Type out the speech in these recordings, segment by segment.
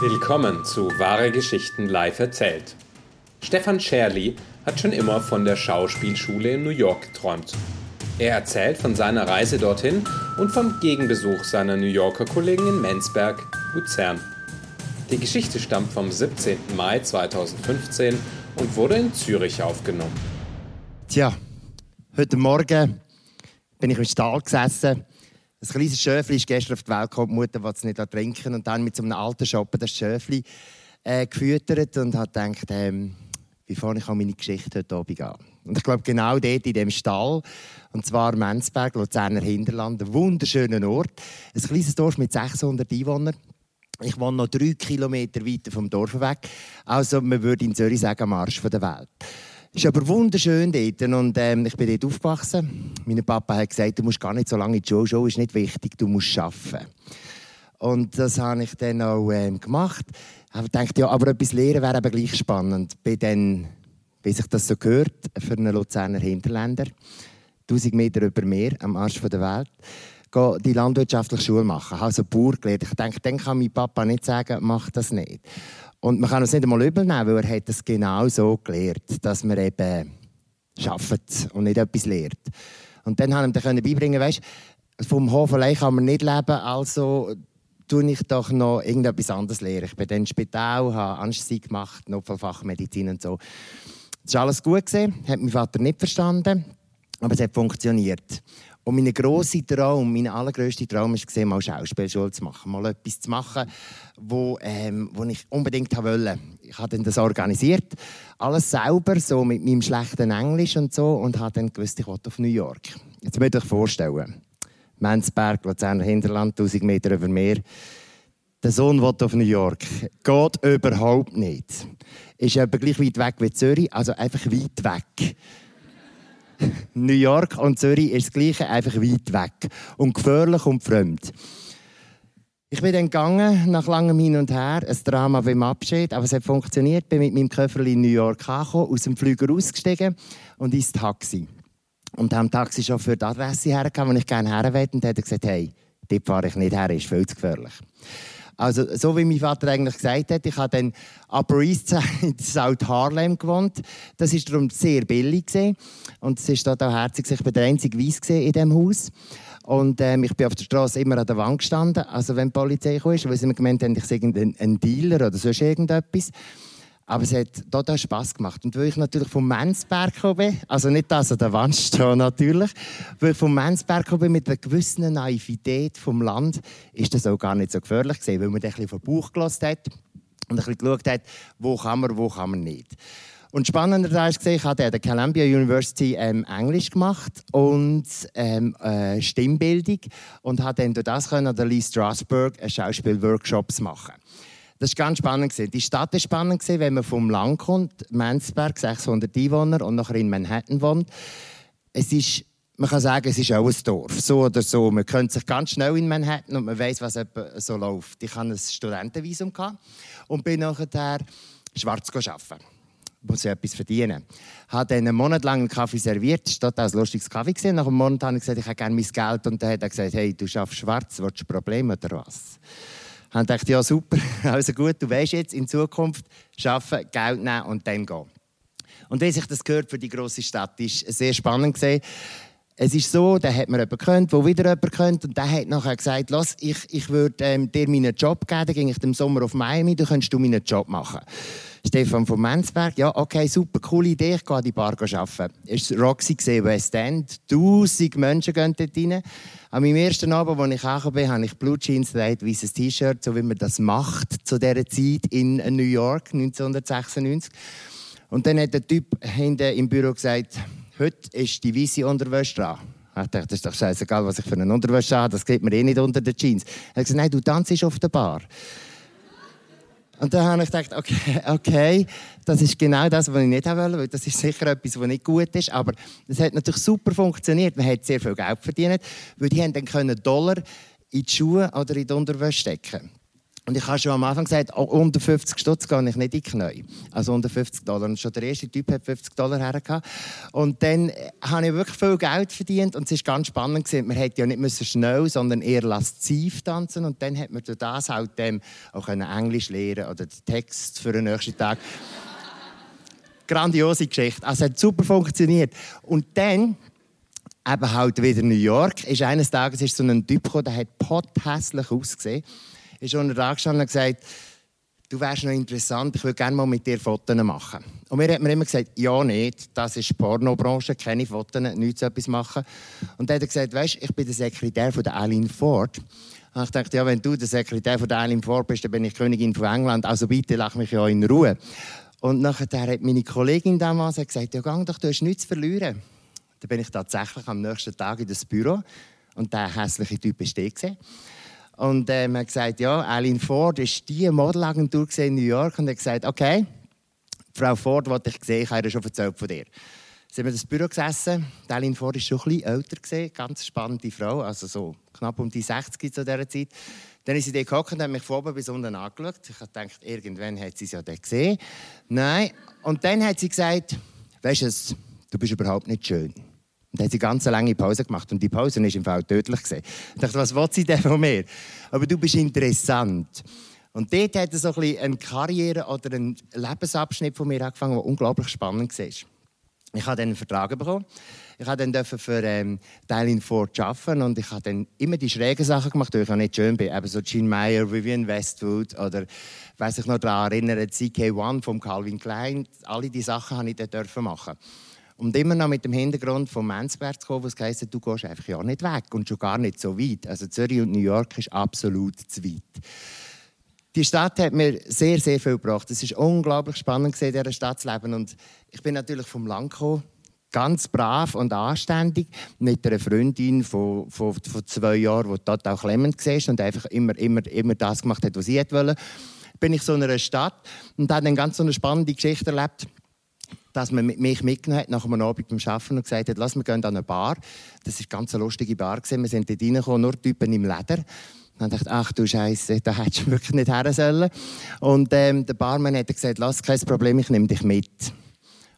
Willkommen zu Wahre Geschichten live erzählt. Stefan Scherli hat schon immer von der Schauspielschule in New York geträumt. Er erzählt von seiner Reise dorthin und vom Gegenbesuch seiner New Yorker Kollegen in Menzberg, Luzern. Die Geschichte stammt vom 17. Mai 2015 und wurde in Zürich aufgenommen. Tja, heute Morgen bin ich im Stall gesessen ein kleines Schöfli ist gestern auf die Welt gekommen, Mutter wollte es nicht trinken. Und dann mit so einem alten Schoppen das Schöfli äh, gefüttert und hat gedacht, ähm, wie fange ich an meine Geschichte heute Abend an? Und ich glaube, genau dort in dem Stall, und zwar Menzberg, Luzerner Hinterland, ein wunderschöner Ort. Ein kleines Dorf mit 600 Einwohnern. Ich wohne noch drei Kilometer weiter vom Dorf weg. Also, man würde in Zürich sagen, am Arsch der Welt. Ist aber wunderschön dort und ähm, ich bin dort aufgewachsen. Mein Papa hat gesagt, du musst gar nicht so lange in die Schule, Schule ist nicht wichtig, du musst arbeiten. Und das habe ich dann auch ähm, gemacht. Ich dachte, ja, aber etwas lernen wäre aber gleich spannend. Bin dann, wie sich das so gehört, für einen Luzerner Hinterländer, 1000 Meter über Meer am Arsch der Welt, die landwirtschaftliche Schule machen. Also Bauer gelernt. Ich denke, dann kann mein Papa nicht sagen, mach das nicht. Und man kann es nicht einmal übernehmen, weil er hat es genau so gelernt, dass man eben arbeitet und nicht etwas lernt. Und dann konnte ich ihm beibringen, weißt, vom Hof allein kann man nicht leben, also tue ich doch noch irgendetwas anderes lernen. Ich bin dann im Spital, habe Anstrengung gemacht, Notfallfachmedizin und so. Das war alles gut, gewesen, hat mein Vater nicht verstanden, aber es hat funktioniert. Und mein grosser Traum, mein allergrößter Traum war, mal Schauspielschule zu machen. Mal etwas zu machen, wo, ähm, wo ich unbedingt wollte. Ich habe das organisiert. Alles selber, so mit meinem schlechten Englisch und so. Und habe dann gewusst, ich wollte auf New York. Jetzt müsst ihr euch vorstellen. Menzberg, Luzerner Hinterland, 1000 Meter über Meer. Der Sohn will auf New York. Geht überhaupt nicht. Ist aber gleich weit weg wie Zürich, also einfach weit weg. New York und Zürich ist das Gleiche, einfach weit weg. Und gefährlich und fremd. Ich bin dann gegangen, nach langem Hin und Her, ein Drama beim Abschied, aber es hat funktioniert. bin mit meinem Koffer in New York angekommen, aus dem Flüger ausgestiegen und ins Taxi. Und am Taxi schon für die Adresse hergekommen, wo ich gerne her. Und hat gesagt, hey, dort fahre ich nicht her, ist viel zu gefährlich. Also, so wie mein Vater eigentlich gesagt hat, ich habe dann Upper East Side South Harlem gewohnt. Das war darum sehr billig. Gewesen. Und es ist total herzig. Ich war der einzige Weiss in diesem Haus. Und ähm, ich bin auf der Straße immer an der Wand gestanden, also wenn die Polizei kam, weil sie mir gemeint haben, ich sei ein Dealer oder sonst irgendetwas. Aber es hat total Spass gemacht. Und weil ich natürlich vom Menzberg bin, also nicht das an der Wand natürlich, weil ich vom Menzberg bin mit einer gewissen Naivität vom Land, ist das auch gar nicht so gefährlich gewesen, weil man ein bisschen vor Bauch gelassen hat und ein bisschen geschaut hat, wo kann man, wo kann man nicht. Und spannender war, ich habe an der Columbia University ähm, Englisch gemacht und ähm, äh, Stimmbildung und habe dann durch das können an der Lee Strasberg Schauspielworkshops machen. Das war ganz spannend. Die Stadt war spannend, wenn man vom Land kommt, Menzberg, 600 Einwohner und nachher in Manhattan wohnt. Es ist, man kann sagen, es ist auch ein Dorf, so oder so. Man kennt sich ganz schnell in Manhattan und man weiß, was so läuft. Ich hatte ein Studentenvisum und bin nachher schwarz arbeiten muss ich etwas verdienen. Ich habe dann einen Monat lang einen Kaffee serviert. Es war ein lustiges Kaffee. Nach einem Monat habe ich gesagt, ich hätte gerne mein Geld. Und dann hat er gesagt, hey, du schaffst schwarz, willst du ein Problem oder was? Haben gedacht, ja super, also gut, du weißt jetzt, in Zukunft arbeiten, Geld nehmen und dann gehen. Und wie sich das gehört für die große Stadt, ist sehr spannend gesehen. Es ist so, da hat man jemanden gekannt, wo wieder jemanden kennt und der hat nachher gesagt, Lass, ich, ich würde ähm, dir meinen Job geben, dann ging ich im Sommer auf Miami, dann könntest du meinen Job machen. Stefan von Menzberg, ja, okay, super, coole Idee, ich gehe an die Bar arbeiten. Es war Roxy, West End, tausend Menschen gehen dort rein. An meinem ersten Abend, als ich angekommen bin, habe ich Blue Jeans, ein weißes T-Shirt, so wie man das macht zu dieser Zeit in New York, 1996. Und dann hat der Typ hinten im Büro gesagt, heute ist die weiße Unterwäsche dran. Ich dachte, das ist doch scheißegal, was ich für eine Unterwäsche habe, das geht mir eh nicht unter den Jeans. Er hat gesagt, nein, du tanzt auf der Bar. Und dann habe ich gedacht, okay, okay, das ist genau das, was ich nicht wollte, weil das ist sicher etwas, was nicht gut ist. Aber es hat natürlich super funktioniert. Man hat sehr viel Geld verdient, weil die haben dann Dollar in die Schuhe oder in die Unterwäsche stecken Und ich habe schon am Anfang gesagt, oh, unter 50 Stutz gehe ich nicht in die Knie. Also unter 50 Dollar. Und schon der erste Typ hat 50 Dollar hergehabt. Und dann äh, habe ich wirklich viel Geld verdient. Und es war ganz spannend. Gewesen. Man hätte ja nicht schnell, sondern eher lasziv tanzen Und dann hat man durch das halt ähm, auch Englisch lernen oder den Text für den nächsten Tag. Grandiose Geschichte. Also es hat super funktioniert. Und dann eben halt wieder New York. Ist eines Tages ist so ein Typ gekommen, der hat pothässlich ausgesehen ist unter da gestanden und gesagt, du wärst noch interessant, ich würde gerne mal mit dir Fotos machen. Und mir hat mir immer gesagt, ja, nicht, das ist Pornobranche, keine Fotos, nichts etwas machen. Und dann hat er gesagt, weißt, ich bin der Sekretär von der Eileen Ford. Und ich dachte, ja, wenn du der Sekretär von der Eileen Ford bist, dann bin ich Königin von England, also bitte lach mich ja in Ruhe. Und nachher hat meine Kollegin damals gesagt, ja, gang doch, du hast nichts zu verlieren. Dann bin ich tatsächlich am nächsten Tag in das Büro und der hässliche Typ war da. Und äh, man hat gesagt, ja, Eileen Ford ist die Modelagentur in New York. Und er hat gesagt, okay, Frau Ford wollte ich sehen, ich habe ihr schon erzählt von dir. Sind wir in das Büro gesessen. Eileen Ford war schon ein bisschen älter, gewesen, ganz spannende Frau, also so knapp um die 60 zu dieser Zeit. Dann ist sie dort und hat mich von oben bis unten angeschaut. Ich habe gedacht, irgendwann hat sie es ja dort gesehen. Nein. Und dann hat sie gesagt, weißt du, du bist überhaupt nicht schön. Und hat sie ganz lange Pause gemacht. Und die Pause war im Fall tödlich. Ich dachte, was will sie denn von mir? Aber du bist interessant. Und dort hat so ein bisschen eine Karriere oder einen Lebensabschnitt von mir angefangen, der unglaublich spannend war. Ich habe dann einen Vertrag bekommen. Ich habe dann für ähm, Eileen Ford arbeiten und ich habe dann immer die schrägen Sachen gemacht, die ich auch nicht schön bin. Eben so Gene Meyer, Vivian Westwood oder, weiß ich noch daran erinnern, CK1 von Calvin Klein. Alle diese Sachen habe ich dann machen. Und immer noch mit dem Hintergrund vom Mansberg zu kommen, wo es heisst, du gehst einfach ja nicht weg und schon gar nicht so weit. Also Zürich und New York ist absolut zu weit. Die Stadt hat mir sehr, sehr viel gebracht. Es war unglaublich spannend, in dieser Stadt zu leben. Und ich bin natürlich vom Land gekommen, ganz brav und anständig, mit einer Freundin von, von, von zwei Jahren, die dort auch klemmend war und einfach immer, immer, immer das gemacht hat, was sie wollte. Bin ich so in einer Stadt und habe dann ganz so eine spannende Geschichte erlebt dass man mich mitgenommen hat nach einem Abend beim Arbeiten und gesagt hat, lass, wir gehen an eine Bar. Das war eine ganz lustige Bar. Wir sind dort reingekommen, nur Typen im Leder. Dann dachte ich, ach du Scheiße, da hättest du wirklich nicht her sollen. Und ähm, der Barmann hat gesagt, lass, kein Problem, ich nehme dich mit.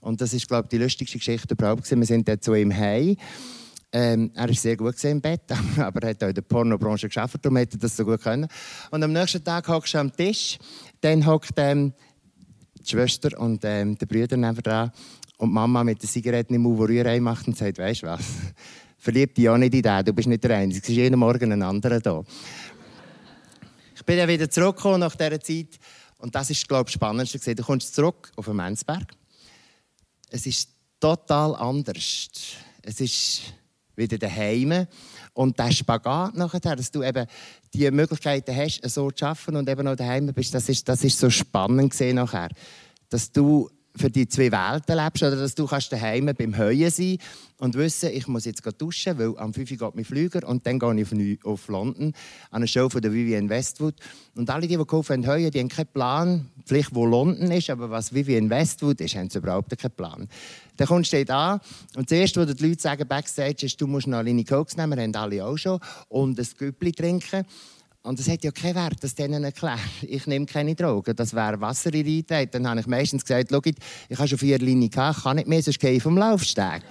Und das ist, glaube ich, die lustigste Geschichte überhaupt. Wir sind dort zu ihm heim. Ähm, er war sehr gut im Bett, aber er hat auch in der Pornobranche geschafft, darum hätte er das so gut können. Und am nächsten Tag hockst du am Tisch, dann hockt ähm, die Schwester und ähm, der Bruder nebenan und die Mama mit der Zigarette im Mund, die Rührei macht und sagt, weißt du was, verlieb dich auch nicht in den, du bist nicht der Einzige, es ist jeden Morgen ein anderer da. ich bin dann wieder zurückgekommen nach dieser Zeit und das ist, glaube ich, das Spannendste. Du kommst zurück auf den Menzberg. Es ist total anders. Es ist wieder daheim. Und der Spagat nachher, dass du eben die Möglichkeiten hast, so zu arbeiten und eben noch daheim bist, das ist, das ist so spannend gesehen nachher. Dass du für die zwei Welten lebst oder dass du kannst daheim beim Heuen sein und wissen, ich muss jetzt duschen, weil am 5 Uhr geht mein Flüger und dann gehe ich auf, London an eine Show von der Vivienne Westwood. Und alle, die, die gekauft haben, Heuen, die haben keinen Plan, vielleicht wo London ist, aber was Vivienne Westwood ist, haben sie überhaupt keinen Plan. Dann kommst du an und das Erste, was die Leute sagen backstage, ist, du musst noch eine Koks nehmen, haben alle auch schon, und ein Güppli trinken. Und es hat ja keinen Wert, das denen erklärt. Ich nehme keine Drogen. Das wäre Wasser in Reintritt. Dann habe ich meistens gesagt, ich habe schon vier Linien gehabt, kann nicht mehr, sonst gehe ich vom Laufsteg.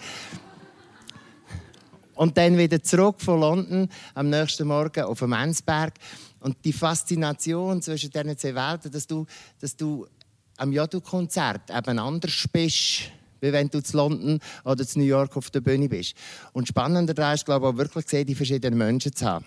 Und dann wieder zurück von London am nächsten Morgen auf dem Mansberg. Und die Faszination zwischen diesen zwei Welten, dass du, dass du am Jodu-Konzert eben anders bist, wie wenn du zu London oder zu New York auf der Bühne bist. Und spannender daran ist, glaube ich, auch wirklich gesehen, die verschiedenen Menschen zu haben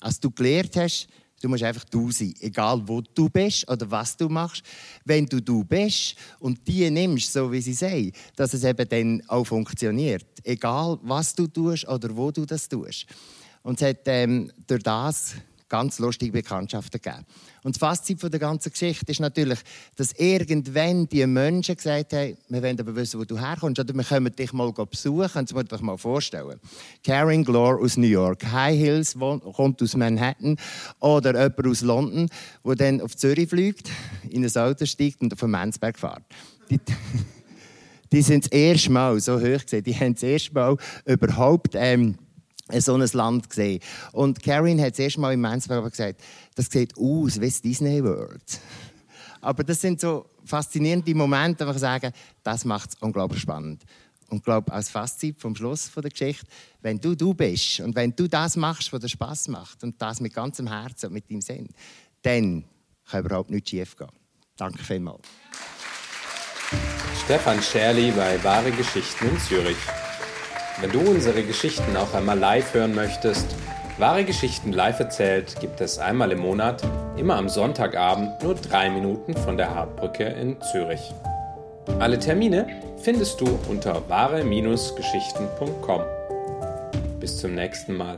als du gelernt hast, du musst einfach du sein. Egal, wo du bist oder was du machst. Wenn du du bist und die nimmst, so wie sie sagen, dass es eben dann auch funktioniert. Egal, was du tust oder wo du das tust. Und es hat ähm, durch das ganz lustige Bekanntschaften gegeben. Und das Fazit der ganzen Geschichte ist natürlich, dass irgendwann die Menschen gesagt haben, wir wollen aber wissen, wo du herkommst, oder wir können dich mal besuchen, kannst du dir das mal vorstellen. Karen Glore aus New York, High Hills kommt aus Manhattan, oder jemand aus London, der dann auf Zürich fliegt, in ein Auto steigt und auf den Mansberg fährt. Die, die sind das erste Mal, so hoch gesehen, die haben das erste Mal überhaupt... Ähm, so ein Land gesehen. Und Karin hat das erste Mal im Mansberg gesagt, das sieht aus wie Disney World. Aber das sind so faszinierende Momente, wo ich sage, das macht es unglaublich spannend. Und ich glaube, als Fazit vom Schluss der Geschichte, wenn du du bist und wenn du das machst, was dir Spass macht und das mit ganzem Herzen und mit deinem Sinn, dann kann überhaupt nichts schief gehen. Danke vielmals. Stefan Scherli bei Wahre Geschichten in Zürich. Wenn du unsere Geschichten auch einmal live hören möchtest, Wahre Geschichten live erzählt gibt es einmal im Monat, immer am Sonntagabend, nur drei Minuten von der Hartbrücke in Zürich. Alle Termine findest du unter wahre-geschichten.com. Bis zum nächsten Mal.